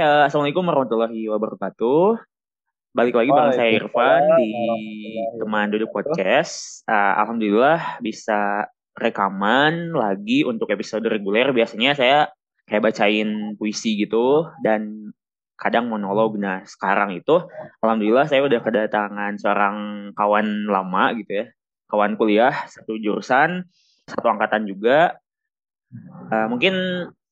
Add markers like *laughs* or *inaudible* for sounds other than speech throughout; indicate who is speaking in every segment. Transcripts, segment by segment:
Speaker 1: Uh, assalamualaikum warahmatullahi wabarakatuh. Balik lagi bareng saya Irfan di teman duduk podcast. Uh, Alhamdulillah bisa rekaman lagi untuk episode reguler. Biasanya saya kayak bacain puisi gitu dan kadang monolog. Nah sekarang itu alhamdulillah saya udah kedatangan seorang kawan lama gitu ya, kawan kuliah satu jurusan, satu angkatan juga. Uh, mungkin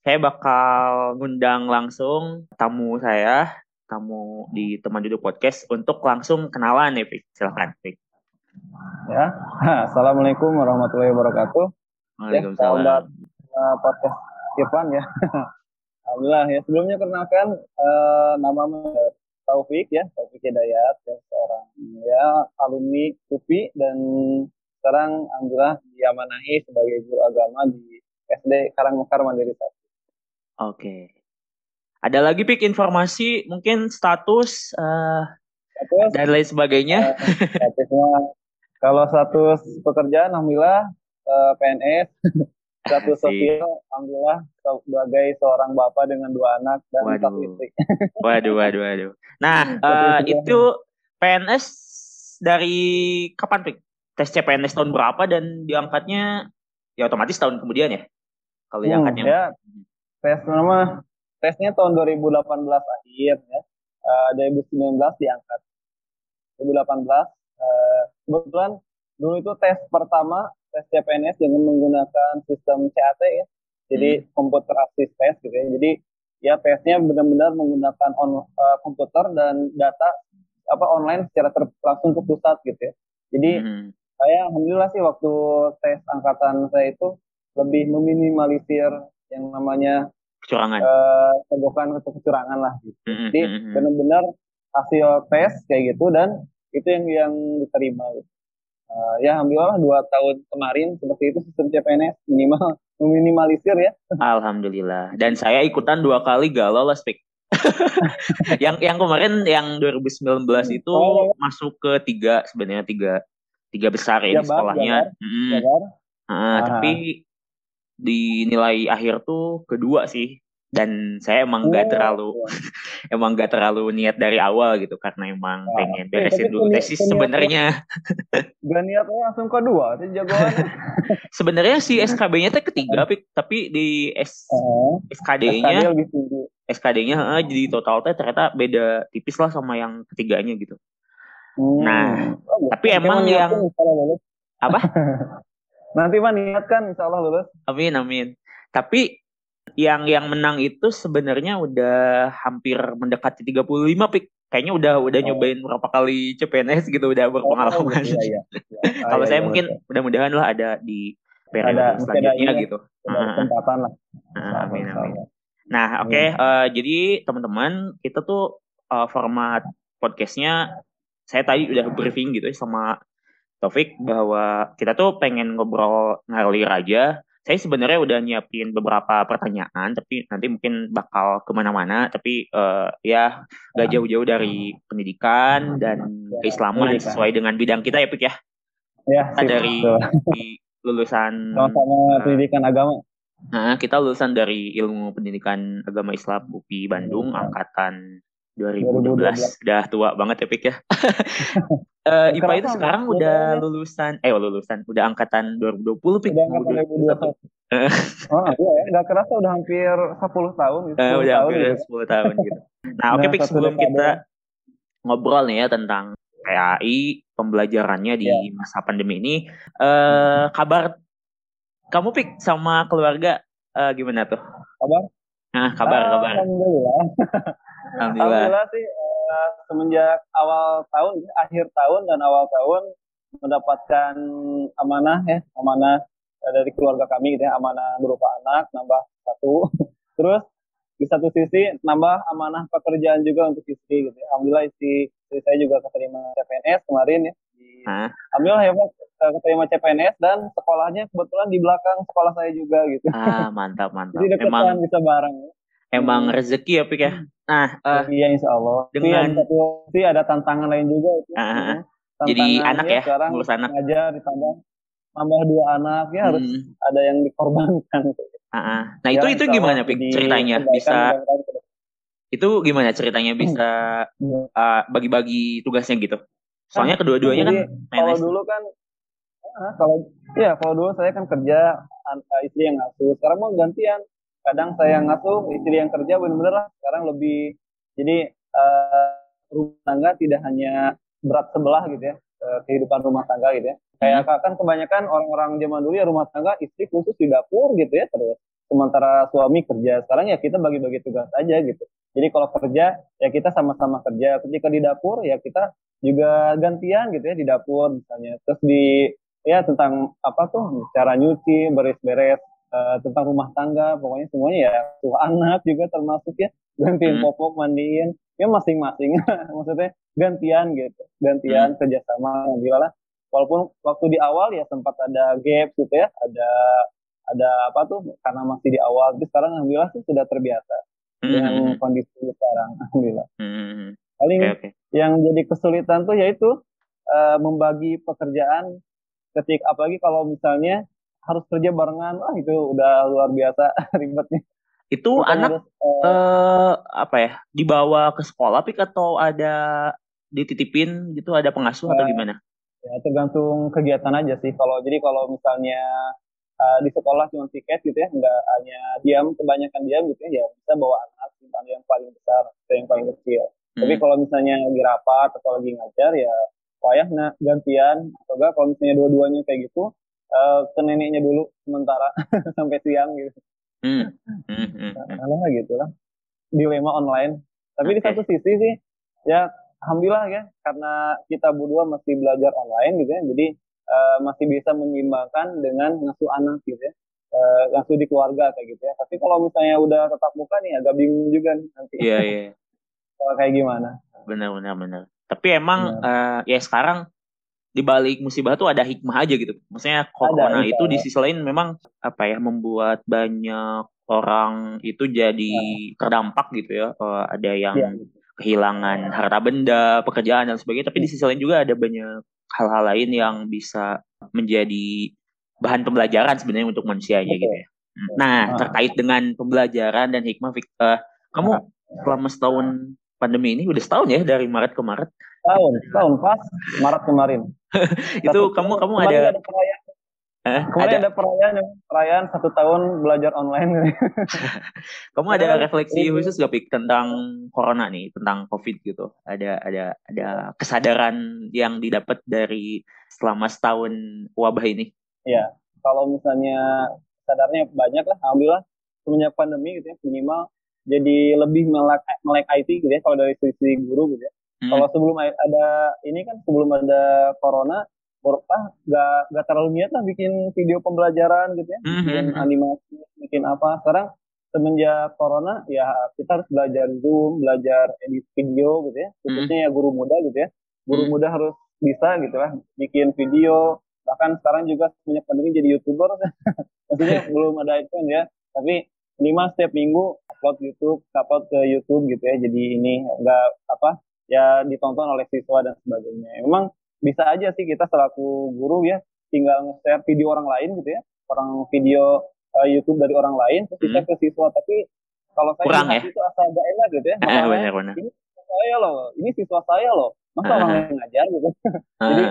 Speaker 1: saya bakal ngundang langsung tamu saya, tamu di teman duduk podcast untuk langsung kenalan nih, Pik. Silahkan, Pik.
Speaker 2: Ya, *laughs* assalamualaikum warahmatullahi wabarakatuh.
Speaker 1: Waalaikumsalam. Ya,
Speaker 2: uh, podcast Irfan ya. *laughs* Alhamdulillah ya. Sebelumnya kenalkan uh, nama Taufik ya, Taufik Hidayat, ya, seorang ya alumni UPI dan sekarang alhamdulillah diamanahi sebagai guru agama di SD Karangmekar Mandiri 1.
Speaker 1: Oke. Ada lagi pik informasi mungkin status, uh, status dan lain sebagainya. Uh,
Speaker 2: statusnya kalau status pekerjaan alhamdulillah uh, PNS, *laughs* status sosial alhamdulillah sebagai seorang bapak dengan dua anak dan
Speaker 1: waduh. istri. *laughs* waduh, waduh, waduh. Nah, uh, itu PNS dari kapan pik? Tes CPNS tahun berapa dan diangkatnya ya otomatis tahun kemudian ya? Kalau hmm, diangkatnya.
Speaker 2: Ya, tes nama tesnya tahun 2018 akhir ya. Uh, 2019 diangkat. 2018 uh, kebetulan dulu itu tes pertama tes CPNS dengan menggunakan sistem CAT ya. Jadi hmm. komputer assist test gitu ya. Jadi ya tesnya benar-benar menggunakan on, uh, komputer dan data apa online secara ter, langsung ke pusat gitu ya. Jadi hmm. saya alhamdulillah sih waktu tes angkatan saya itu lebih meminimalisir yang namanya
Speaker 1: kecurangan
Speaker 2: uh, tegukan kecurangan lah gitu. Mm -hmm. Jadi benar-benar hasil tes kayak gitu dan itu yang yang diterima gitu. Uh, ya alhamdulillah dua tahun kemarin seperti itu sistem CPNS minimal *laughs* meminimalisir ya.
Speaker 1: Alhamdulillah. Dan saya ikutan dua kali galau lah speak. *laughs* yang yang kemarin yang 2019 itu oh, masuk ke tiga sebenarnya tiga tiga besar ya, di sekolahnya. Hmm. Uh, tapi di nilai akhir tuh kedua sih. Dan saya emang oh. gak terlalu *laughs* emang gak terlalu niat dari awal gitu karena emang nah, pengen beresin dulu tesis sebenarnya. *laughs*
Speaker 2: gak niatnya langsung kedua sih jagoan *laughs*
Speaker 1: sebenarnya si SKB-nya tuh ketiga tapi tapi di S oh, SKD-nya SKD-nya uh, jadi total teh ternyata beda tipis lah sama yang ketiganya gitu. Hmm. nah oh, tapi emang yang apa
Speaker 2: Nanti mah niatkan insya Allah lulus.
Speaker 1: Amin amin. Tapi yang yang menang itu sebenarnya udah hampir mendekati 35 pik. Kayaknya udah udah oh. nyobain berapa kali CPNS gitu udah berpengalaman. *laughs* Oh, iya, iya. iya. Kalau saya iya, mungkin mudah-mudahan lah ada di periode selanjutnya ada, gitu.
Speaker 2: Ada kesempatan lah.
Speaker 1: amin amin. Nah oke okay, uh, eh, jadi teman-teman kita tuh uh, format podcastnya saya tadi udah briefing gitu ya sama Taufik bahwa kita tuh pengen ngobrol ngalir aja. Saya sebenarnya udah nyiapin beberapa pertanyaan, tapi nanti mungkin bakal ke mana-mana. Tapi uh, ya gak jauh-jauh dari pendidikan dan keislaman sesuai dengan bidang kita ya, Pik ya.
Speaker 2: Ya.
Speaker 1: Kita dari di lulusan
Speaker 2: sama-sama uh, pendidikan agama.
Speaker 1: Nah, kita lulusan dari ilmu pendidikan agama Islam UPI Bandung, angkatan 2012. 2012. Udah tua banget ya, Pik ya. *laughs* uh, IPA itu sekarang udah ya. lulusan, eh lulusan, udah angkatan 2020, Pik.
Speaker 2: Udah angkatan 2021. oh iya ya, gak kerasa udah hampir 10 tahun.
Speaker 1: Gitu, 10 uh, udah tahun hampir gitu. 10 tahun gitu. Nah oke, okay, Pik, sebelum kita ngobrol nih ya tentang PAI, pembelajarannya di yeah. masa pandemi ini, uh, kabar kamu, Pik, sama keluarga uh, gimana tuh?
Speaker 2: Kabar?
Speaker 1: Nah, kabar, ah, kabar.
Speaker 2: Alhamdulillah. Alhamdulillah. Alhamdulillah sih uh, semenjak awal tahun, akhir tahun dan awal tahun mendapatkan amanah ya, amanah dari keluarga kami gitu ya, amanah berupa anak nambah satu. *laughs* Terus di satu sisi nambah amanah pekerjaan juga untuk istri gitu ya. Alhamdulillah istri, istri saya juga keterima CPNS kemarin ya. Di, Alhamdulillah ya Pak keterima CPNS dan sekolahnya kebetulan di belakang sekolah saya juga gitu.
Speaker 1: Ah mantap mantap. *laughs*
Speaker 2: Jadi deketan bisa bareng. Ya
Speaker 1: emang hmm. rezeki ya Pik ya.
Speaker 2: Nah, uh, iya insya Allah. Dengan sih ada tantangan lain juga itu. Uh,
Speaker 1: jadi anak ya,
Speaker 2: sekarang
Speaker 1: ngurus anak.
Speaker 2: Aja ditambah tambah dua anak ya hmm. harus ada yang dikorbankan.
Speaker 1: Uh, uh. Nah ya, itu itu gimana Pik ceritanya bisa Itu gimana ceritanya bisa uh, bagi-bagi tugasnya gitu? Soalnya kan kedua-duanya kan
Speaker 2: kalau dulu kan kalau iya kalau dulu saya kan kerja istri yang ngasuh. Sekarang mau gantian. Kadang saya ngasuh, istri yang kerja bener-bener lah. Sekarang lebih jadi uh, rumah tangga tidak hanya berat sebelah gitu ya uh, kehidupan rumah tangga gitu ya. Kayak hmm. kan kebanyakan orang-orang zaman dulu ya rumah tangga istri khusus di dapur gitu ya terus sementara suami kerja. Sekarang ya kita bagi-bagi tugas aja gitu. Jadi kalau kerja ya kita sama-sama kerja. Ketika di dapur ya kita juga gantian gitu ya di dapur misalnya. Terus di ya tentang apa tuh cara nyuci, beres-beres uh, tentang rumah tangga, pokoknya semuanya ya tuh anak juga termasuk ya gantiin hmm. popok, mandiin, ya masing-masing *laughs* maksudnya gantian gitu, gantian hmm. kerjasama lah. Walaupun waktu di awal ya sempat ada gap gitu ya, ada ada apa tuh karena masih di awal tapi sekarang alhamdulillah sih sudah terbiasa mm-hmm. dengan kondisi sekarang alhamdulillah mm-hmm. paling okay, okay. yang jadi kesulitan tuh yaitu uh, membagi pekerjaan ketik apalagi kalau misalnya harus kerja barengan. Ah itu udah luar biasa *laughs* ribetnya.
Speaker 1: Itu Bukan anak harus, uh, uh, apa ya dibawa ke sekolah pik atau ada dititipin gitu ada pengasuh uh, atau gimana?
Speaker 2: Ya tergantung kegiatan aja sih. Kalau jadi kalau misalnya uh, di sekolah cuma tiket gitu ya nggak hanya diam kebanyakan diam gitu ya, ya bisa bawa anak yang paling besar atau yang paling kecil. Hmm. tapi kalau misalnya lagi rapat atau lagi ngajar ya payah nah gantian. Atau enggak kalau misalnya dua-duanya kayak gitu uh, ke neneknya dulu sementara *laughs* sampai siang gitu hmm. Hmm. Hmm. Nah, gitu lah dilema online tapi okay. di satu sisi sih ya alhamdulillah ya karena kita berdua masih belajar online gitu ya jadi uh, masih bisa menyeimbangkan dengan ngasuh anak gitu ya uh, ngasuh di keluarga kayak gitu ya tapi kalau misalnya udah tetap muka nih agak bingung juga nih nanti
Speaker 1: iya yeah, iya *laughs*
Speaker 2: yeah. kayak gimana
Speaker 1: benar benar benar tapi emang uh, ya sekarang di balik musibah tuh ada hikmah aja gitu maksudnya corona ada, itu di sisi lain memang apa ya membuat banyak orang itu jadi ya. terdampak gitu ya uh, ada yang ya. kehilangan harta benda pekerjaan dan sebagainya tapi di sisi lain juga ada banyak hal-hal lain yang bisa menjadi bahan pembelajaran sebenarnya untuk manusianya okay. gitu ya. Hmm. Nah, ah. terkait dengan pembelajaran dan hikmah, uh, kamu ah. selama setahun pandemi ini udah setahun ya dari Maret ke Maret.
Speaker 2: Tahun, tahun pas Maret kemarin. *laughs*
Speaker 1: itu Satu, kamu kamu ada, ada
Speaker 2: Eh, Kemarin ada, ada perayaan perayaan satu tahun belajar online. *laughs* *laughs*
Speaker 1: Kamu ada refleksi khusus gak Pik tentang corona nih, tentang COVID gitu? Ada ada ada kesadaran yang didapat dari selama setahun wabah ini?
Speaker 2: Iya, kalau misalnya sadarnya banyak lah, alhamdulillah semenjak pandemi gitu ya minimal jadi lebih melek melek IT gitu ya kalau dari sisi guru gitu ya. Hmm. Kalau sebelum ada ini kan sebelum ada corona ah gak, gak terlalu niat lah bikin video pembelajaran gitu ya, mm-hmm. bikin animasi, bikin apa. Sekarang semenjak corona ya kita harus belajar zoom, belajar edit video gitu ya, khususnya mm-hmm. ya guru muda gitu ya. Guru mm-hmm. muda harus bisa gitu lah, bikin video. Bahkan sekarang juga semenjak pandemi jadi youtuber, *laughs* maksudnya belum ada itu ya. Tapi lima setiap minggu upload YouTube, upload ke YouTube gitu ya. Jadi ini enggak apa ya ditonton oleh siswa dan sebagainya. Memang bisa aja sih kita selaku guru ya tinggal nge-share video orang lain gitu ya orang video uh, YouTube dari orang lain terus kita hmm. ke siswa tapi kalau saya
Speaker 1: Kurang, ya?
Speaker 2: itu asal gak enak gitu ya
Speaker 1: eh, benar, benar.
Speaker 2: ini saya loh ini siswa saya loh masa uh. orang lain ngajar gitu uh. *laughs* jadi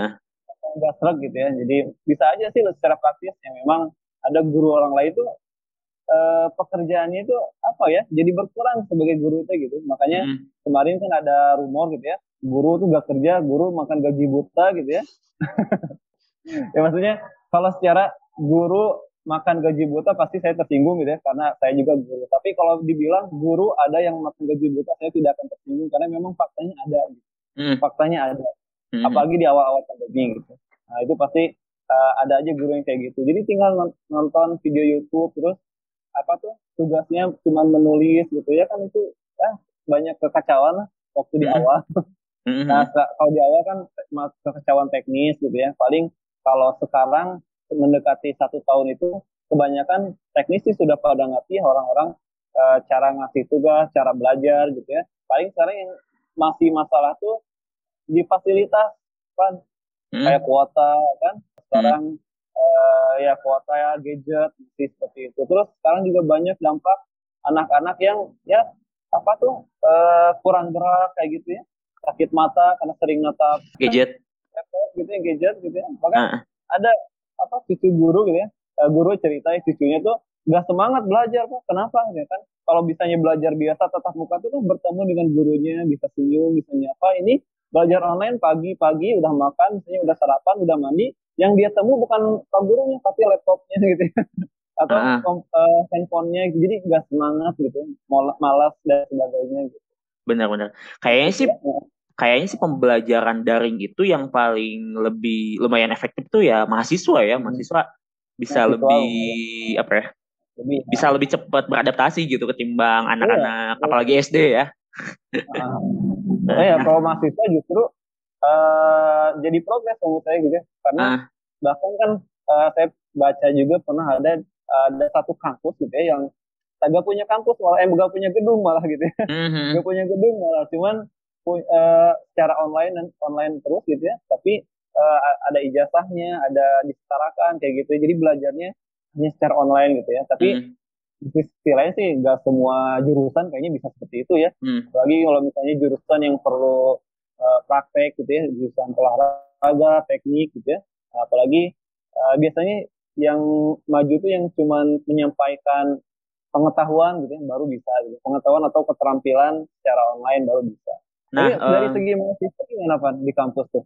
Speaker 2: nggak serak gitu ya jadi bisa aja sih secara praktis yang memang ada guru orang lain tuh uh, pekerjaannya itu apa ya jadi berkurang sebagai guru itu gitu makanya hmm. kemarin kan ada rumor gitu ya guru tuh gak kerja, guru makan gaji buta gitu ya. *laughs* ya maksudnya kalau secara guru makan gaji buta pasti saya tersinggung gitu ya karena saya juga guru. Tapi kalau dibilang guru ada yang makan gaji buta saya tidak akan tersinggung karena memang faktanya ada gitu. Hmm. Faktanya ada. Hmm. Apalagi di awal-awal pandemi gitu. Nah, itu pasti uh, ada aja guru yang kayak gitu. Jadi tinggal nonton video YouTube terus apa tuh tugasnya cuma menulis gitu ya kan itu ya banyak kekacauan lah waktu di hmm. awal. Mm-hmm. Nah, kalau di awal kan kekecewaan teknis gitu ya. Paling kalau sekarang mendekati satu tahun itu kebanyakan teknis sih sudah pada ngerti orang-orang e, cara ngasih tugas, cara belajar gitu ya. Paling sekarang yang masih masalah tuh di fasilitas kan mm-hmm. kayak kuota kan. Sekarang mm-hmm. E, ya kuota ya gadget masih seperti itu. Terus sekarang juga banyak dampak anak-anak yang ya apa tuh uh, kurang gerak kayak gitu ya. Sakit mata karena sering natap
Speaker 1: gadget.
Speaker 2: Laptop gitu ya gadget gitu ya. Bahkan uh. ada apa cucu guru gitu ya. Uh, guru cerita ya cucunya tuh nggak semangat belajar kok kenapa? Ya kan kalau bisanya belajar biasa tatap muka tuh kan bertemu dengan gurunya bisa senyum bisa nyapa. Ini belajar online pagi-pagi udah makan misalnya udah sarapan udah mandi yang dia temu bukan pak gurunya tapi laptopnya gitu ya *laughs* atau uh. uh, handphonenya gitu. jadi nggak semangat gitu malas dan sebagainya gitu
Speaker 1: benar-benar kayaknya sih kayaknya sih pembelajaran daring itu yang paling lebih lumayan efektif tuh ya mahasiswa ya hmm. mahasiswa bisa mahasiswa, lebih ya. apa ya lebih, bisa ya. lebih cepat beradaptasi gitu ketimbang iya, anak-anak iya, apalagi SD ya
Speaker 2: uh, nah, ya kalau mahasiswa justru uh, jadi progres menurut saya gitu ya karena uh. bahkan kan uh, saya baca juga pernah ada ada satu kampus gitu ya yang agak punya kampus malah eh gak punya gedung malah gitu ya mm-hmm. gak punya gedung malah cuman uh, secara online dan online terus gitu ya tapi uh, ada ijazahnya ada disetarakan kayak gitu jadi belajarnya hanya secara online gitu ya tapi mm-hmm. di sisi lain sih nggak semua jurusan kayaknya bisa seperti itu ya mm. apalagi kalau misalnya jurusan yang perlu uh, praktek gitu ya jurusan olahraga teknik gitu ya apalagi uh, biasanya yang maju tuh yang cuman menyampaikan pengetahuan gitu ya, baru bisa gitu. Pengetahuan atau keterampilan secara online baru bisa. Nah, Jadi, uh, dari segi mahasiswa gimana Pak di kampus tuh?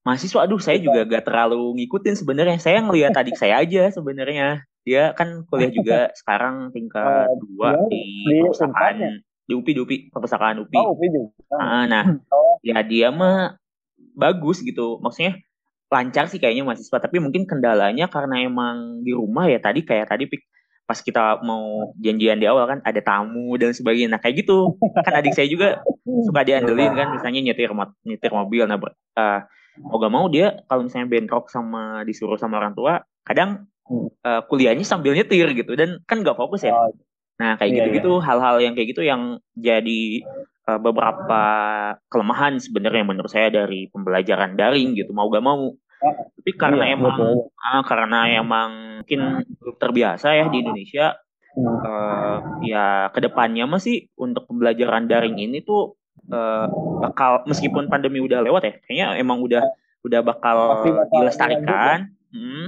Speaker 1: Mahasiswa, aduh saya juga gak terlalu ngikutin sebenarnya. Saya ngelihat adik saya aja sebenarnya. Dia kan kuliah juga *laughs* sekarang tingkat uh, dua di, perpustakaan di UPI, di UPI, perpustakaan UPI. Oh, UPI juga. Nah, nah. Oh. ya dia mah bagus gitu. Maksudnya lancar sih kayaknya mahasiswa. Tapi mungkin kendalanya karena emang di rumah ya tadi kayak tadi pas kita mau janjian di awal kan ada tamu dan sebagainya. Nah kayak gitu. Kan adik saya juga suka diandelin kan misalnya nyetir nyetir mobil. Nah uh, mau gak mau dia kalau misalnya bentrok sama disuruh sama orang tua kadang uh, kuliahnya sambil nyetir gitu. Dan kan gak fokus ya. Oh, nah kayak iya, gitu-gitu iya. hal-hal yang kayak gitu yang jadi uh, beberapa kelemahan sebenarnya menurut saya dari pembelajaran daring gitu mau gak mau. Tapi karena iya, emang uh, karena emang mungkin belum terbiasa ya di Indonesia uh, ya ke depannya masih untuk pembelajaran daring ini tuh uh, bakal meskipun pandemi udah lewat ya kayaknya emang udah udah bakal dilestarikan. hmm.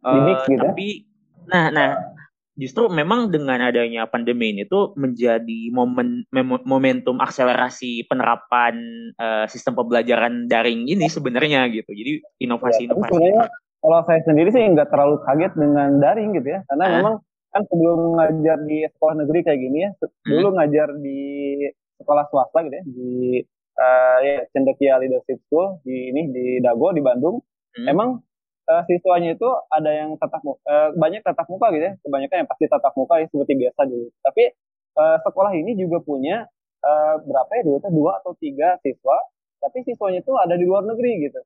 Speaker 1: uh, tapi nah nah justru memang dengan adanya pandemi ini tuh menjadi momen momentum akselerasi penerapan uh, sistem pembelajaran daring ini sebenarnya gitu. Jadi inovasi-inovasi. Ya,
Speaker 2: kalau saya sendiri sih nggak terlalu kaget dengan daring gitu ya, karena eh? memang kan sebelum ngajar di sekolah negeri kayak gini ya, hmm. dulu ngajar di sekolah swasta gitu ya, di uh, ya Cendekia Leadership School di ini di Dago di Bandung. Hmm. Emang uh, siswanya itu ada yang tatap muka, uh, banyak tatap muka gitu ya, kebanyakan yang pasti tatap muka ya seperti biasa dulu. Tapi uh, sekolah ini juga punya uh, berapa ya dulu dua atau tiga siswa, tapi siswanya itu ada di luar negeri gitu,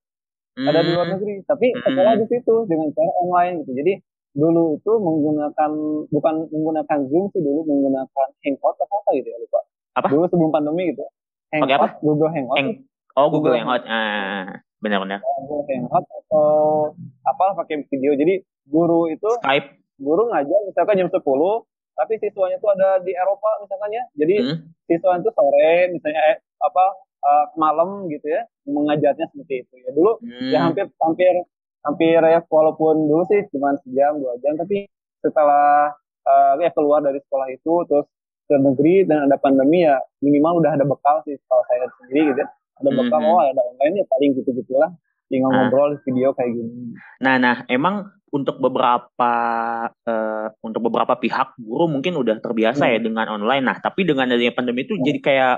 Speaker 2: hmm. ada di luar hmm. negeri, tapi hmm. sekolah di situ dengan cara online gitu. Jadi dulu itu menggunakan bukan menggunakan Zoom sih dulu menggunakan Hangout atau apa gitu ya lupa.
Speaker 1: Apa?
Speaker 2: Dulu sebelum pandemi gitu.
Speaker 1: Hangout, apa?
Speaker 2: Google Hangout.
Speaker 1: Hang oh Google, Google Hangout. Ah benar-benar.
Speaker 2: Hangout atau apa pakai video. Jadi guru itu
Speaker 1: Skype.
Speaker 2: guru ngajar misalkan jam 10 tapi siswanya itu ada di Eropa misalkan ya. Jadi hmm. siswa itu sore misalnya eh, apa uh, malam gitu ya mengajarnya seperti itu. Ya dulu hmm. ya hampir hampir hampir ya walaupun dulu sih cuma sejam dua jam tapi setelah uh, ya keluar dari sekolah itu terus ke negeri dan ada pandemi ya minimal udah ada bekal sih kalau saya sendiri gitu ya ada bekal mm -hmm. oh ada online ya paling gitu gitulah tinggal nah. ngobrol video kayak gini
Speaker 1: nah nah emang untuk beberapa uh, untuk beberapa pihak guru mungkin udah terbiasa ya hmm. ya dengan online nah tapi dengan adanya pandemi itu hmm. jadi kayak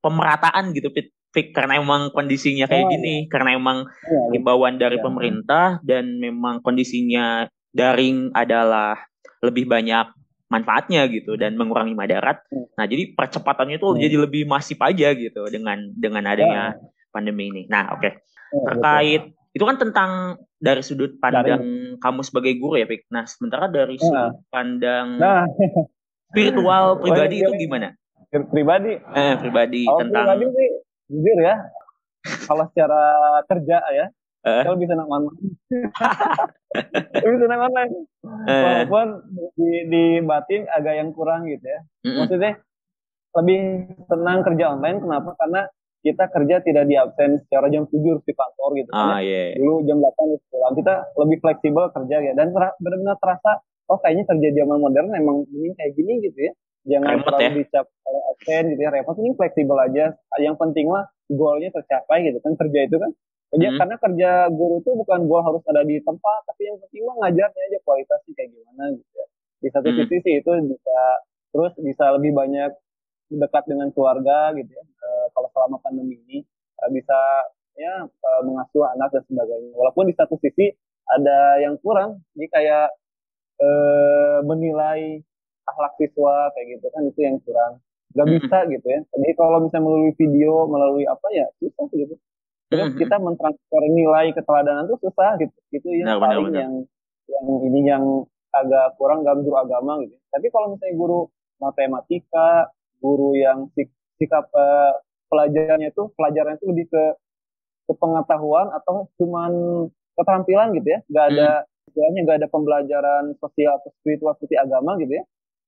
Speaker 1: pemerataan gitu Pit karena emang kondisinya kayak oh, gini ya. karena emang ya, himbauan dari ya. pemerintah dan memang kondisinya daring adalah lebih banyak manfaatnya gitu dan mengurangi madarat. Hmm. Nah, jadi percepatannya itu hmm. jadi lebih masif aja gitu dengan dengan adanya ya. pandemi ini. Nah, oke. Okay. Terkait betul. itu kan tentang dari sudut pandang dari... kamu sebagai guru ya, Pik. Nah, sementara dari ya. sudut pandang nah. spiritual *laughs* pribadi itu gimana?
Speaker 2: Pribadi?
Speaker 1: Eh, pribadi oh, tentang pribadi
Speaker 2: sih jujur ya. Kalau secara kerja ya, Uh. Kalau bisa nak mana? *laughs* bisa nak mana? Uh. Walaupun di, di batin agak yang kurang gitu ya. Mm -mm. Maksudnya lebih senang kerja online kenapa karena kita kerja tidak di absen secara jam 7 harus di kantor gitu
Speaker 1: ah, yeah.
Speaker 2: Dulu jam 8 harus pulang kita lebih fleksibel kerja ya dan benar-benar terasa oh kayaknya kerja zaman modern emang ini kayak gini gitu ya jangan repot terlalu ya? dicap oleh absen gitu ya repot ini fleksibel aja yang penting mah goalnya tercapai gitu kan kerja itu kan kerja hmm. karena kerja guru itu bukan goal harus ada di tempat tapi yang penting mah ngajarnya aja kualitasnya kayak gimana gitu ya. Di satu hmm. sisi sih itu bisa terus bisa lebih banyak dekat dengan keluarga gitu ya. E, kalau selama pandemi ini e, bisa ya e, mengasuh anak dan sebagainya. Walaupun di satu sisi ada yang kurang jadi kayak e, menilai akhlak siswa kayak gitu kan itu yang kurang. Nggak bisa gitu ya. Jadi kalau misalnya melalui video melalui apa ya susah gitu terus mm-hmm. kita mentransfer nilai keteladanan itu susah gitu. Itu yang nah, paling benar, yang yang ini yang agak kurang dalam guru agama gitu. Tapi kalau misalnya guru matematika guru yang sik, sikap uh, pelajarannya itu pelajaran itu lebih ke ke pengetahuan atau cuman keterampilan gitu ya. Nggak ada mm. istilahnya nggak ada pembelajaran sosial atau spiritual seperti agama gitu ya.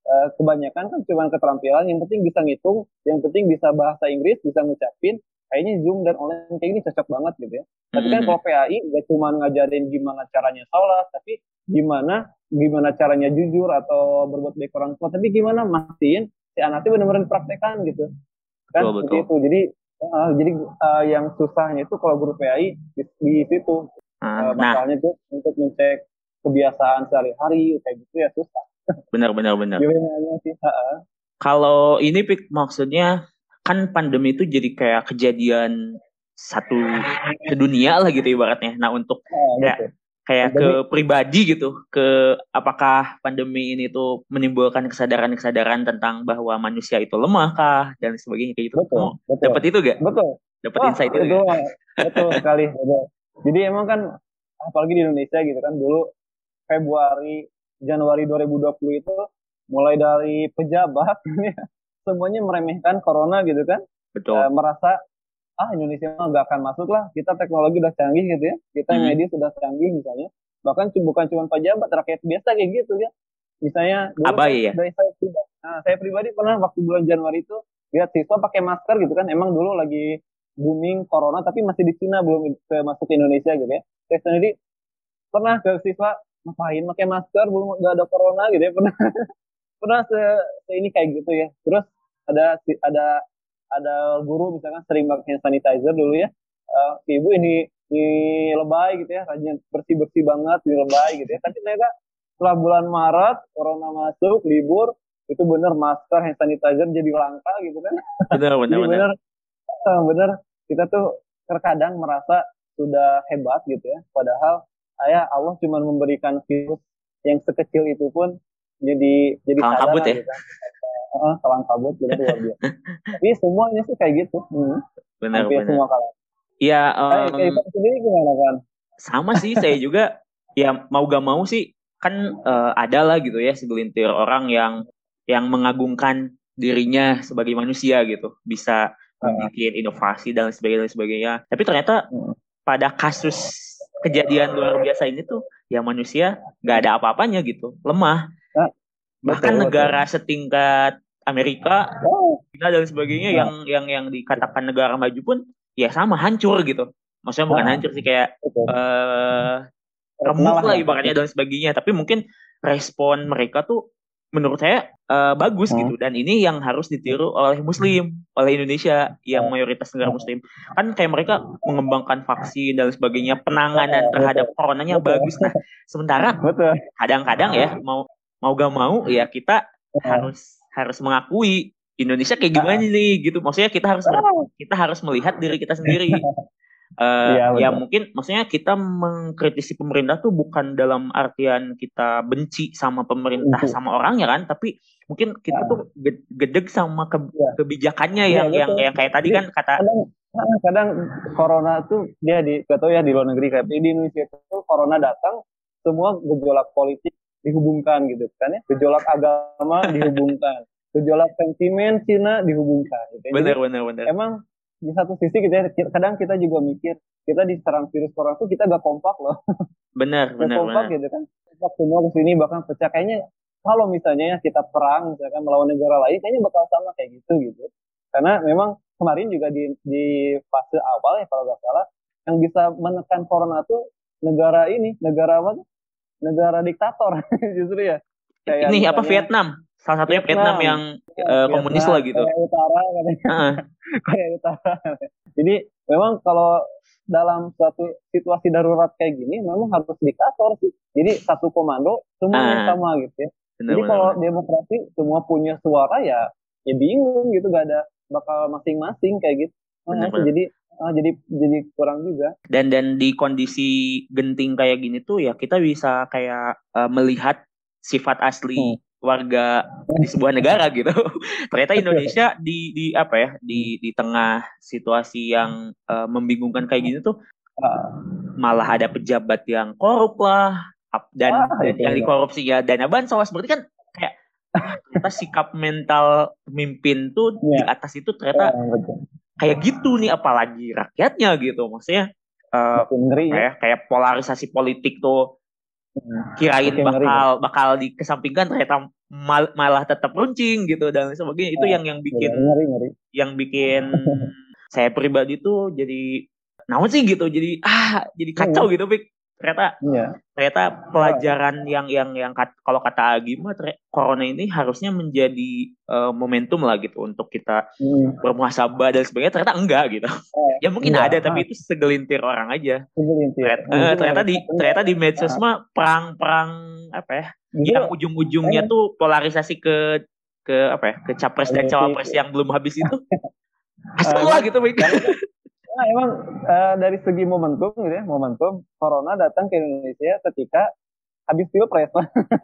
Speaker 2: Eh, kebanyakan kan cuma keterampilan. Yang penting bisa ngitung yang penting bisa bahasa Inggris bisa ngucapin kayaknya Zoom dan online kayak ini cocok banget gitu ya. Tapi kan kalau PAI gak cuma ngajarin gimana caranya sholat tapi gimana gimana caranya jujur atau berbuat baik orang tua tapi gimana mastiin si anaknya benar-benar praktekan gitu. Kan betul, seperti betul. itu. Jadi uh, jadi uh, yang susahnya itu kalau guru PAI di, di situ. Uh, masalahnya nah. tuh untuk mencek kebiasaan sehari-hari kayak gitu ya susah.
Speaker 1: Benar benar benar. Kalau ini pik maksudnya kan pandemi itu jadi kayak kejadian satu sedunia lah gitu ibaratnya. Nah untuk oh, kayak gitu. kayak pandemi. ke pribadi gitu, ke apakah pandemi ini tuh menimbulkan kesadaran-kesadaran tentang bahwa manusia itu lemah kah dan sebagainya kayak gitu. Betul. Betul. Dapat itu gak?
Speaker 2: Betul.
Speaker 1: Dapat insight itu.
Speaker 2: Betul, *laughs* betul sekali. Betul. Jadi emang kan apalagi di Indonesia gitu kan dulu Februari Januari 2020 itu mulai dari pejabat *laughs* semuanya meremehkan corona gitu kan.
Speaker 1: Betul. E,
Speaker 2: merasa ah Indonesia nggak akan masuk lah. Kita teknologi udah canggih gitu ya. Kita hmm. media sudah canggih misalnya. Bahkan bukan cuma pejabat rakyat biasa kayak gitu ya misalnya
Speaker 1: Abai, ya?
Speaker 2: dari saya pribadi nah saya pribadi pernah waktu bulan Januari itu lihat siswa pakai masker gitu kan. Emang dulu lagi booming corona tapi masih di Cina belum ke masuk ke Indonesia gitu ya. Saya sendiri pernah ke siswa ngapain pakai masker? Belum nggak ada corona gitu ya. Pernah. *laughs* Pernah se, se ini kayak gitu ya. Terus ada ada ada guru misalkan sering pakai sanitizer dulu ya. Uh, ibu ini di lebay gitu ya rajin bersih bersih banget di lebay gitu ya. Tapi ternyata setelah bulan Maret corona masuk libur itu bener masker hand sanitizer jadi langka gitu kan.
Speaker 1: Bener *laughs* bener bener. bener,
Speaker 2: uh, bener kita tuh terkadang merasa sudah hebat gitu ya. Padahal saya Allah cuma memberikan virus yang sekecil itu pun jadi jadi
Speaker 1: kabut ya. gitu.
Speaker 2: Uh, kalang kabut benar luar biasa. Tapi semuanya sih kayak gitu. Hmm.
Speaker 1: benar Hampir benar. semua
Speaker 2: kalang
Speaker 1: ya um,
Speaker 2: kayak sendiri gimana kan
Speaker 1: sama sih saya juga ya mau gak mau sih kan uh, ada lah gitu ya segelintir orang yang yang mengagungkan dirinya sebagai manusia gitu. Bisa membuat inovasi dan sebagainya dan sebagainya. Tapi ternyata hmm. pada kasus kejadian luar biasa ini tuh ya manusia nggak ada apa-apanya gitu lemah. Nah, bahkan betul, negara betul. setingkat Amerika oh. dan sebagainya nah. yang yang yang dikatakan negara maju pun ya sama hancur gitu. Maksudnya bukan nah. hancur sih kayak eh remuk lah ibaratnya dan sebagainya. Tapi mungkin respon mereka tuh menurut saya uh, bagus hmm. gitu. Dan ini yang harus ditiru oleh muslim oleh Indonesia yang mayoritas negara muslim. Kan kayak mereka mengembangkan vaksin dan sebagainya penanganan terhadap coronanya bagus. Nah sementara kadang-kadang ya mau mau gak mau ya kita harus harus mengakui Indonesia kayak gimana nih gitu. Maksudnya kita harus kita harus melihat diri kita sendiri. Uh, *laughs* ya, ya mungkin maksudnya kita mengkritisi pemerintah tuh bukan dalam artian kita benci sama pemerintah Betul. sama orangnya kan, tapi mungkin kita ya. tuh gedeg sama ke, ya. kebijakannya ya, yang yang yang kayak tadi kan kata
Speaker 2: kadang, kadang corona tuh dia di gak tahu ya di luar negeri kayak di Indonesia tuh corona datang semua gejolak politik dihubungkan gitu kan ya, gejolak agama *laughs* dihubungkan, gejolak sentimen Cina dihubungkan. Gitu.
Speaker 1: Benar benar benar.
Speaker 2: Emang di satu sisi kita kadang kita juga mikir kita diserang virus corona tuh kita gak kompak loh
Speaker 1: benar
Speaker 2: gak
Speaker 1: benar
Speaker 2: kompak
Speaker 1: benar.
Speaker 2: gitu kan kompak semua ke sini bahkan pecah kayaknya kalau misalnya kita perang misalkan melawan negara lain kayaknya bakal sama kayak gitu gitu karena memang kemarin juga di di fase awal ya kalau nggak salah yang bisa menekan corona tuh negara ini negara apa negara diktator *laughs* justru ya.
Speaker 1: Kayak ini apa Vietnam? Salah satunya Vietnam, Vietnam yang ya, uh, komunis lah gitu.
Speaker 2: Korea Utara katanya. Uh. *laughs* Korea Utara jadi memang kalau dalam suatu situasi darurat kayak gini memang harus diktator sih. Jadi satu komando semuanya uh. sama gitu ya. Benar, jadi kalau demokrasi semua punya suara ya ya bingung gitu. Gak ada bakal masing-masing kayak gitu. Benar, benar. jadi uh, jadi jadi kurang juga.
Speaker 1: Dan dan di kondisi genting kayak gini tuh ya kita bisa kayak uh, melihat sifat asli hmm. warga di sebuah negara *laughs* gitu. Ternyata Indonesia di di apa ya di di tengah situasi yang uh, membingungkan kayak gini tuh uh, malah ada pejabat yang korup lah dan, ah, dan yang dikorupsi ya. Dana bansos berarti kan kayak ternyata sikap mental pemimpin tuh ya. di atas itu ternyata ya, kayak gitu nih apalagi rakyatnya gitu maksudnya uh, ngeri, kayak ya. kayak polarisasi politik tuh hmm. kirain bakal ngeri, bakal dikesampingkan ternyata mal, malah tetap runcing gitu dan sebagainya itu yang yang bikin ngeri, ngeri. yang bikin *laughs* saya pribadi tuh jadi namun sih gitu jadi ah jadi kacau gitu pik ternyata iya. ternyata pelajaran yang yang yang kat, kalau kata Agi mah corona ini harusnya menjadi uh, momentum lah gitu untuk kita hmm. bermuhasabah dan sebagainya ternyata enggak gitu eh, ya mungkin enggak. ada tapi itu segelintir orang aja segelintir. Ternyata, uh, ternyata di ternyata di medsos mah perang-perang apa ya Enggak. yang ujung-ujungnya tuh polarisasi ke ke apa ya ke capres dan cawapres yang belum habis itu *laughs* asal lah gitu mereka
Speaker 2: Nah, emang uh, dari segi momentum gitu ya, momentum corona datang ke Indonesia ketika habis pilpres.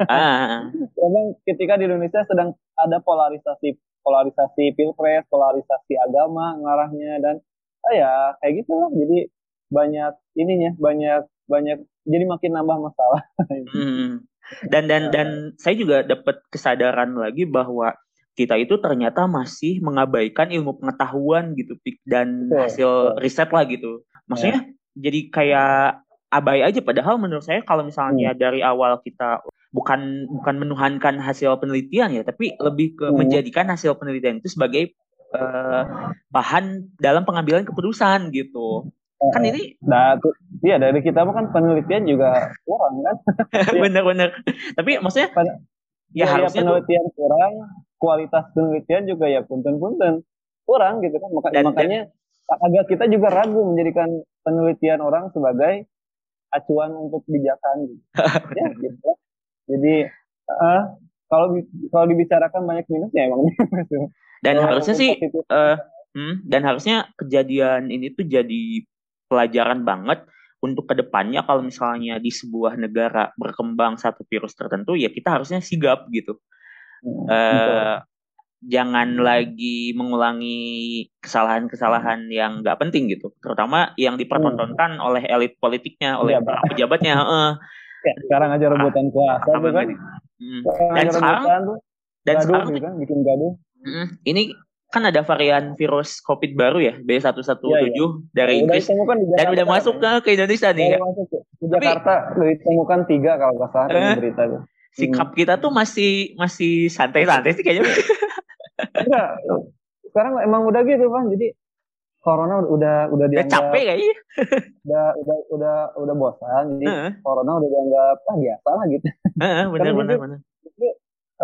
Speaker 2: ah. *laughs* Emang ketika di Indonesia sedang ada polarisasi polarisasi pilpres, polarisasi agama ngarahnya dan ah, ya kayak gitu lah. Jadi banyak ininya, banyak banyak jadi makin nambah masalah.
Speaker 1: hmm. Dan dan dan *laughs* saya juga dapat kesadaran lagi bahwa kita itu ternyata masih mengabaikan ilmu pengetahuan gitu dan betul, hasil riset lah gitu. Maksudnya ya. jadi kayak abai aja padahal menurut saya kalau misalnya hmm. dari awal kita bukan bukan menuhankan hasil penelitian ya, tapi lebih ke hmm. menjadikan hasil penelitian itu sebagai uh, bahan dalam pengambilan keputusan gitu. Kan ini
Speaker 2: nah iya dari kita kan penelitian juga kurang kan. *laughs*
Speaker 1: Bener-bener. Tapi maksudnya Pada,
Speaker 2: ya, ya harusnya penelitian tuh, kurang kualitas penelitian juga ya punten-punten. Kurang gitu kan. Maka, dan, makanya dan, agak kita juga ragu menjadikan penelitian orang sebagai acuan untuk kebijakan. *laughs* Gitu. ya. Gitu jadi uh, kalau kalau dibicarakan banyak minusnya emang. *laughs*
Speaker 1: Dan so, harusnya sih uh, hmm, dan harusnya kejadian ini tuh jadi pelajaran banget untuk ke depannya kalau misalnya di sebuah negara berkembang satu virus tertentu ya kita harusnya sigap gitu uh, jangan lagi mengulangi kesalahan-kesalahan yang nggak penting gitu, terutama yang dipertontonkan hmm. oleh elit politiknya, oleh ya, para pejabatnya. *laughs* Uh.
Speaker 2: Ya, sekarang aja rebutan kuasa ah, kan.
Speaker 1: Hmm. Dan sekarang dan gaduh, sekarang gitu, bikin gaduh. Hmm, ini kan ada varian virus COVID baru ya B117 ya, ya. dari Inggris dan udah masuk ke, ke Indonesia nih. Masuk
Speaker 2: Di Jakarta Tapi, ditemukan tiga kalau nggak salah uh, berita tuh
Speaker 1: sikap hmm. kita tuh masih masih santai-santai sih kayaknya.
Speaker 2: Enggak. Sekarang emang udah gitu, Bang. Jadi corona udah udah dianggap
Speaker 1: udah capek kayaknya.
Speaker 2: udah udah udah udah bosan jadi uh. corona udah dianggap ah biasa lah gitu.
Speaker 1: Uh, benar benar benar.
Speaker 2: Jadi,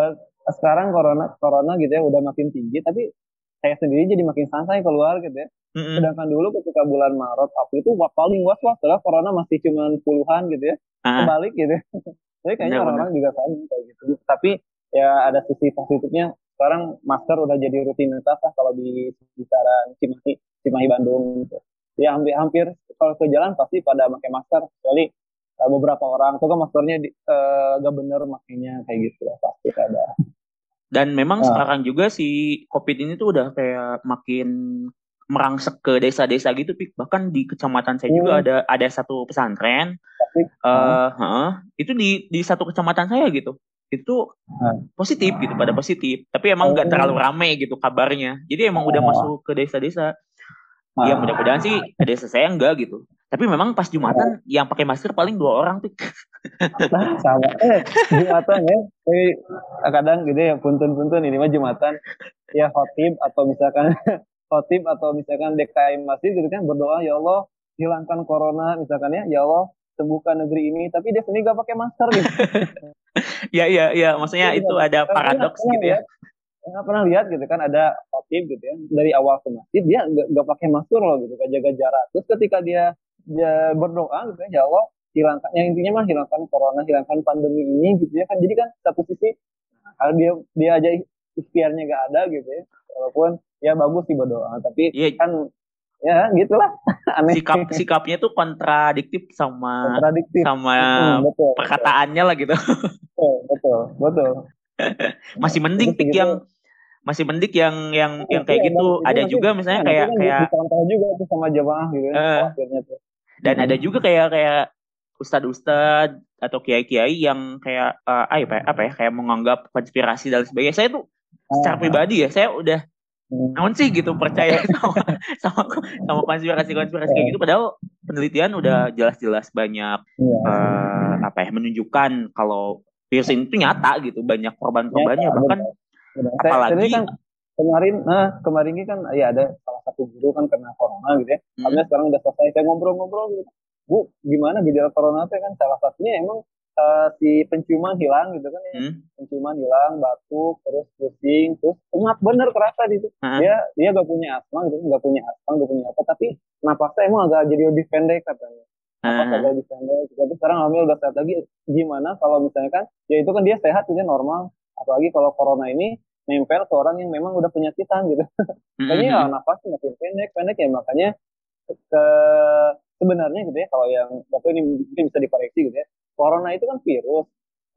Speaker 2: uh, sekarang corona corona gitu ya udah makin tinggi tapi saya sendiri jadi makin santai keluar gitu ya. Mm-hmm. Sedangkan dulu ketika bulan Maret April itu paling was was setelah corona masih cuma puluhan gitu ya. Uh. Kebalik gitu. Jadi kayaknya orang-orang juga sama kayak gitu. Tapi ya ada sisi positifnya. Sekarang masker udah jadi rutinitas lah kalau di sekitaran Cimahi, Cimahi Bandung gitu. Ya hampir hampir kalau ke jalan pasti pada pakai masker kecuali uh, beberapa orang tuh kan maskernya di, uh, gak bener makanya kayak gitu lah pasti ada.
Speaker 1: Dan memang nah. sekarang juga si COVID ini tuh udah kayak makin merangsek ke desa-desa gitu, Pik. Bahkan di kecamatan saya hmm. juga ada ada satu pesantren. Tapi, uh, huh, itu di di satu kecamatan saya gitu. Itu hmm. positif gitu, pada positif. Tapi emang nggak oh. terlalu rame gitu kabarnya. Jadi emang udah oh. masuk ke desa-desa. Ya mudah-mudahan sih ke desa saya enggak gitu. Tapi memang pas Jumatan yang pakai masker paling dua orang, Pik.
Speaker 2: nah sama eh jumatan ya eh, kadang gitu ya puntun-puntun ini mah jumatan ya khotib atau misalkan khotib atau misalkan DKM masjid gitu kan berdoa ya Allah hilangkan corona misalkan ya ya Allah sembuhkan negeri ini. Tapi dia sendiri gak pakai masker gitu. *laughs*
Speaker 1: Ya ya ya maksudnya ya, itu ya. ada paradoks gitu ya.
Speaker 2: nggak pernah lihat gitu kan ada khotib gitu ya dari awal ke masjid dia nggak nggak pakai masker loh gitu kan jaga jarak. Terus ketika dia dia berdoa gitu ya ya Allah hilangkan yang intinya mah hilangkan corona hilangkan pandemi ini gitu ya kan. Jadi kan satu sisi kalau dia dia aja ikhtiarnya gak ada gitu ya. Walaupun ya bagus sih berdoa tapi yeah. kan ya gitulah *laughs*
Speaker 1: aneh sikap sikapnya tuh kontradiktif sama kontradiktif. sama hmm, betul, perkataannya betul. lah gitu
Speaker 2: betul betul betul *laughs*
Speaker 1: masih mending pik yang masih mending yang yang yang kayak gitu ada juga misalnya kayak kan kayak
Speaker 2: juga tuh sama jamaah gitu uh,
Speaker 1: dan ada juga kayak kayak ustadz-ustadz atau kiai-kiai yang kayak uh, apa ya, apa ya kayak menganggap konspirasi dan sebagainya. Saya tuh secara oh. pribadi ya, saya udah namun sih gitu percaya *laughs* sama sama sama konspirasi-konspirasi kayak gitu padahal penelitian udah hmm. jelas-jelas banyak uh, apa ya menunjukkan kalau virus itu nyata gitu, banyak korban-korbannya bahkan benar. apalagi
Speaker 2: kan kemarin nah kemarin ini kan ya ada salah satu guru kan kena corona gitu ya. Hmm. sekarang udah selesai saya ngobrol-ngobrol gitu bu gimana gejala corona itu kan salah satunya emang uh, si penciuman hilang gitu kan ya hmm. penciuman hilang batuk terus pusing terus ngap bener kerasa gitu hmm. dia dia gak punya asma gitu gak punya asma gak punya apa tapi napasnya emang agak jadi lebih pendek katanya napas hmm. agak lebih pendek tapi sekarang hamil udah sehat lagi gimana kalau misalnya kan ya itu kan dia sehat dia normal apalagi kalau corona ini nempel ke orang yang memang udah penyakitan gitu. Hmm. Kayaknya ya nafasnya makin pendek, pendek ya makanya ke sebenarnya gitu ya kalau yang atau ini mungkin bisa dikoreksi gitu ya corona itu kan virus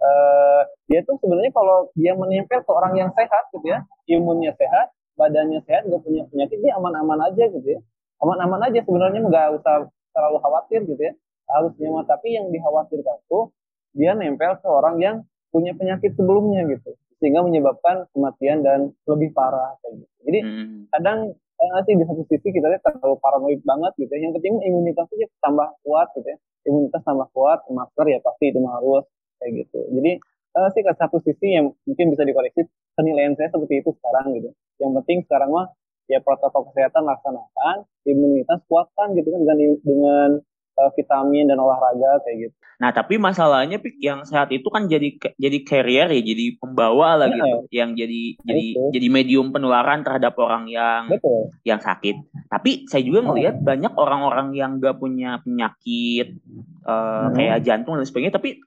Speaker 2: uh, dia tuh sebenarnya kalau dia menempel ke orang yang sehat gitu ya imunnya sehat badannya sehat gak punya penyakit dia aman-aman aja gitu ya. Aman-aman aja sebenarnya nggak usah terlalu khawatir gitu ya harusnya mah. Tapi yang dikhawatirkan tuh dia nempel ke orang yang punya penyakit sebelumnya gitu sehingga menyebabkan kematian dan lebih parah kayak gitu. Jadi hmm. kadang saya sih di satu sisi kita lihat terlalu paranoid banget gitu ya. Yang penting imunitas aja tambah kuat gitu ya. Imunitas tambah kuat, masker ya pasti itu harus kayak gitu. Jadi uh, sih ke satu sisi yang mungkin bisa dikoreksi penilaian saya seperti itu sekarang gitu. Yang penting sekarang mah ya protokol kesehatan laksanakan, imunitas kuatkan gitu kan dengan dengan uh, vitamin dan olahraga kayak gitu.
Speaker 1: Nah, tapi masalahnya Pik, yang sehat itu kan jadi jadi carrier ya, jadi pembawa lah ya, gitu, yang jadi jadi Betul. jadi medium penularan terhadap orang yang Betul. yang sakit. Tapi saya juga melihat oh. banyak orang-orang yang gak punya penyakit uh, hmm. kayak jantung dan sebagainya, tapi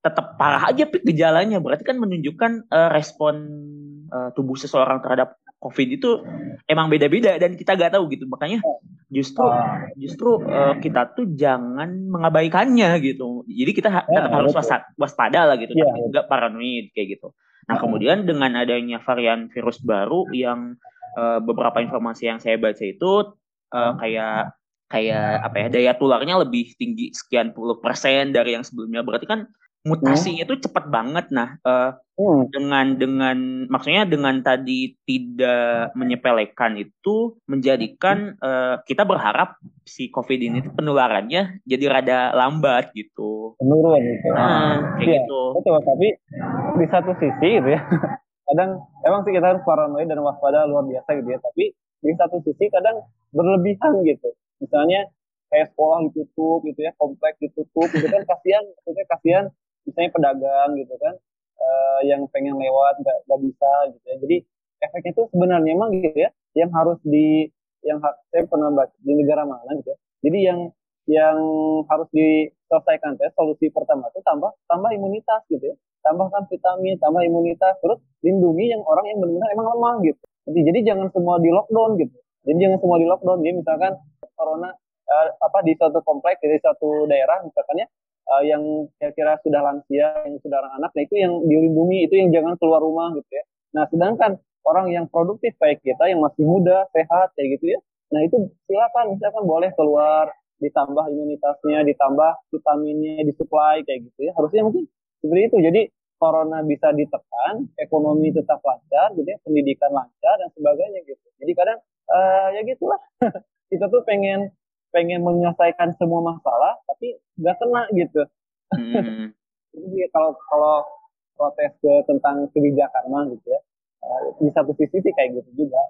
Speaker 1: tetap parah aja Pik gejalanya. Berarti kan menunjukkan uh, respon uh, tubuh seseorang terhadap COVID itu emang beda-beda dan kita gak tahu gitu. Makanya justru ah. justru uh, kita tuh jangan mengabaikannya gitu. Jadi kita ha ya, tetap harus waspada, waspada lah gitu, ya, tapi nggak paranoid kayak gitu. Nah ah. kemudian dengan adanya varian virus baru yang uh, beberapa informasi yang saya baca itu uh, kayak kayak apa ya daya tularnya lebih tinggi sekian puluh persen dari yang sebelumnya. Berarti kan mutasinya itu hmm. cepat banget. Nah, uh, hmm. dengan dengan maksudnya dengan tadi tidak menyepelekan itu menjadikan uh, kita berharap si COVID ini penularannya jadi rada lambat gitu.
Speaker 2: Menurun gitu.
Speaker 1: Nah, kayak ya, gitu.
Speaker 2: Betul, tapi di satu sisi gitu ya. *laughs* Kadang emang sih kita harus paranoid dan waspada luar biasa gitu ya, tapi di satu sisi kadang berlebihan gitu. Misalnya kayak sekolah ditutup gitu ya, kompleks ditutup gitu kan kasihan, maksudnya kasihan misalnya pedagang gitu kan uh, yang pengen lewat nggak nggak bisa gitu ya. Jadi efeknya itu sebenarnya emang gitu ya yang harus di yang saya pernah baca di negara mana gitu ya. Jadi yang yang harus diselesaikan teh solusi pertama itu tambah tambah imunitas gitu ya. Tambahkan vitamin tambah imunitas terus lindungi yang orang yang benar-benar emang lemah gitu. Jadi jadi jangan semua di lockdown gitu. Jadi jangan semua di lockdown jadi misalkan corona uh, apa di satu kompleks di satu daerah misalkan ya uh, yang kira-kira sudah lansia, yang sudah anak-anak, nah itu yang dilindungi, itu yang jangan keluar rumah gitu ya. Nah sedangkan orang yang produktif kayak kita yang masih muda, sehat kayak gitu ya, nah itu silakan, misalkan boleh keluar, ditambah imunitasnya, ditambah vitaminnya, disuplai kayak gitu ya. Harusnya mungkin seperti itu. Jadi corona bisa ditekan, ekonomi tetap lancar, gitu ya, pendidikan lancar dan sebagainya gitu. Jadi kadang uh, ya gitulah. *laughs* kita tuh pengen pengen menyelesaikan semua masalah tapi nggak kena gitu Hmm. *laughs* Jadi kalau kalau protes ke tentang kebijakan mah gitu ya, uh, di satu sisi sih kayak gitu juga.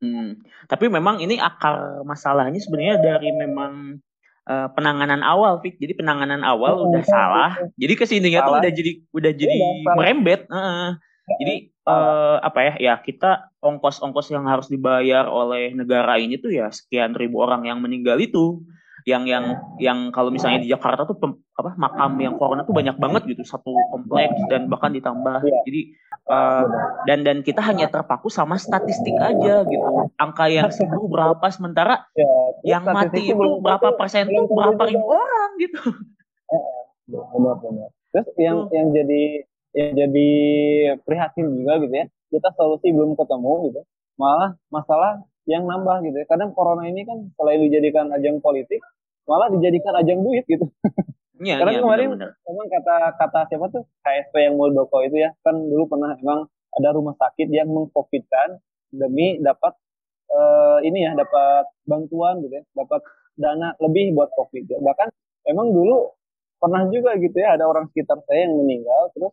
Speaker 1: Hmm. Tapi memang ini akar masalahnya sebenarnya dari memang uh, penanganan awal, Fik. Jadi penanganan awal oh, udah salah. Jadi ke sininya tuh udah jadi udah jadi ya, merembet. Uh, jadi uh, apa ya? Ya kita ongkos-ongkos yang harus dibayar oleh negara ini tuh ya sekian ribu orang yang meninggal itu. Yang yang yang kalau misalnya di Jakarta tuh pem, apa makam yang corona tuh banyak banget gitu satu kompleks dan bahkan ditambah. Ya. jadi uh, dan dan kita hanya terpaku sama statistik aja gitu. Angka yang sembuh berapa sementara ya, yang mati itu berapa persen tuh berapa ribu orang gitu.
Speaker 2: Benar benar. Terus yang yang jadi yang jadi prihatin juga gitu ya kita solusi belum ketemu gitu malah masalah yang nambah gitu ya. Kadang corona ini kan selain dijadikan ajang politik, malah dijadikan ajang duit gitu. *laughs* Iya, Karena ya, kemarin bener, bener. memang kata kata siapa tuh KSP yang Muldoko itu ya, kan dulu pernah emang ada rumah sakit yang mengcovidkan demi dapat uh, ini ya, dapat bantuan gitu ya, dapat dana lebih buat covid ya. Bahkan emang dulu pernah juga gitu ya ada orang sekitar saya yang meninggal terus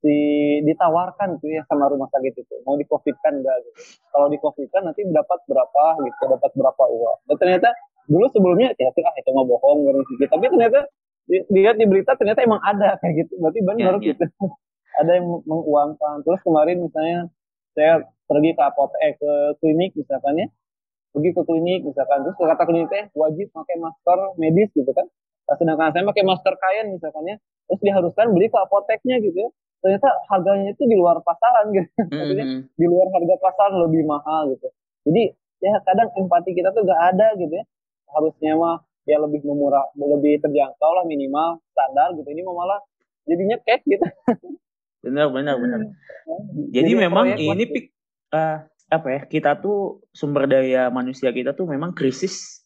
Speaker 2: di ditawarkan tuh ya sama rumah sakit itu. Mau di covid kan enggak gitu. Kalau di covid kan nanti dapat berapa gitu dapat berapa uang. Dan ternyata dulu sebelumnya ya ah itu mau bohong sedikit tapi ternyata lihat di berita ternyata emang ada kayak gitu. Berarti benar ya, gitu. Ya. *laughs* ada yang menguangkan. Terus kemarin misalnya saya pergi ke apotek eh, ke klinik misalkan ya. Pergi ke klinik misalkan. Terus kata kliniknya wajib pakai masker medis gitu kan. Sedangkan saya pakai masker kain misalkan ya. Terus diharuskan beli ke apoteknya gitu ya ternyata harganya itu di luar pasaran gitu. Mm-hmm. *laughs* maksudnya di luar harga pasar lebih mahal gitu. Jadi ya kadang empati kita tuh gak ada gitu ya. Harusnya mah ya lebih memurah lebih terjangkau lah minimal standar gitu. Ini malah jadinya cash gitu. *laughs*
Speaker 1: Benar benar benar. Jadi, jadi memang ini pik uh, apa ya kita tuh sumber daya manusia kita tuh memang krisis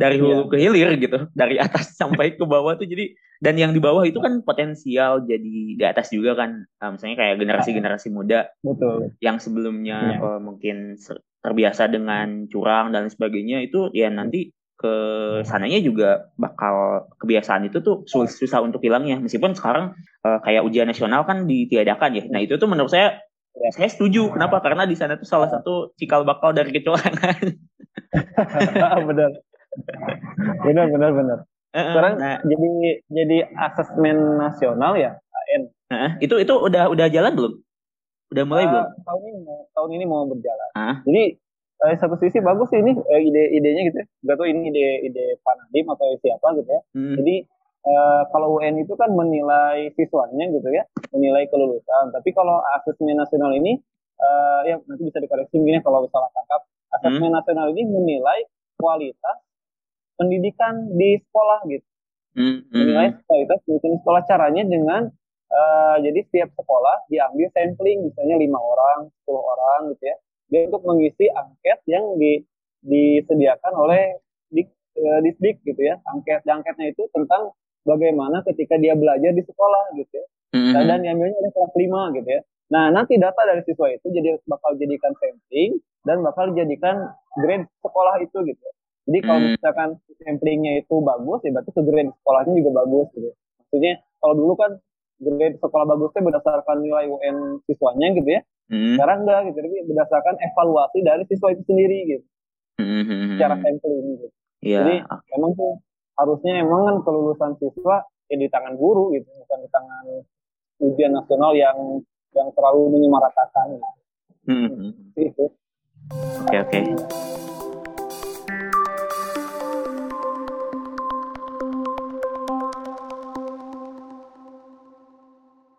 Speaker 1: dari hulu iya. ke hilir gitu dari atas *laughs* sampai ke bawah tuh. Jadi dan yang di bawah itu kan potensial jadi di atas juga kan uh, misalnya kayak generasi-generasi muda
Speaker 2: betul.
Speaker 1: yang sebelumnya ya. uh, mungkin terbiasa dengan curang dan sebagainya itu ya nanti ke sananya juga bakal kebiasaan itu tuh susah, susah untuk hilangnya. Meskipun sekarang uh, kayak ujian nasional kan ditiadakan ya. Nah itu tuh menurut saya ya. saya setuju. Kenapa? Karena di sana tuh salah satu cikal bakal dari kecurangan. *laughs*
Speaker 2: Benar benar benar benar sekarang nah, jadi jadi asesmen nasional ya AN.
Speaker 1: Nah, itu itu udah udah jalan belum? Udah mulai uh, belum?
Speaker 2: Tahun ini tahun ini mau berjalan. Uh. Jadi eh, satu sisi bagus sih ini eh, ide-idenya gitu ya. Gak tau ini ide ide Pak Nadim atau siapa gitu ya. Hmm. Jadi eh, kalau UN itu kan menilai siswanya gitu ya, menilai kelulusan. Tapi kalau asesmen nasional ini eh, ya nanti bisa dikoreksi mungkin ya kalau salah tangkap. Asesmen hmm. nasional ini menilai kualitas pendidikan di sekolah gitu. Mm-hmm. Menilai kualitas pendidikan di sekolah caranya dengan uh, jadi setiap sekolah diambil sampling misalnya lima orang, 10 orang gitu ya. Dia untuk mengisi angket yang di, disediakan oleh di, uh, disdik gitu ya. Angket angketnya itu tentang bagaimana ketika dia belajar di sekolah gitu ya. Mm-hmm. Dan, dan diambilnya oleh kelas 5 gitu ya. Nah, nanti data dari siswa itu jadi bakal jadikan sampling dan bakal dijadikan grade sekolah itu gitu. Ya. Jadi kalau hmm. misalkan samplingnya itu bagus, ya berarti grade sekolahnya juga bagus gitu. Maksudnya kalau dulu kan grade sekolah bagusnya berdasarkan nilai UN siswanya gitu ya. Hmm. Sekarang enggak gitu, tapi berdasarkan evaluasi dari siswa itu sendiri gitu. Hmm. Secara sampling gitu. Yeah. Jadi emang tuh harusnya emang kan kelulusan siswa ya di tangan guru gitu, bukan di tangan ujian nasional yang yang terlalu menyemaratakan gitu.
Speaker 1: Hmm. Oke okay, oke. Okay.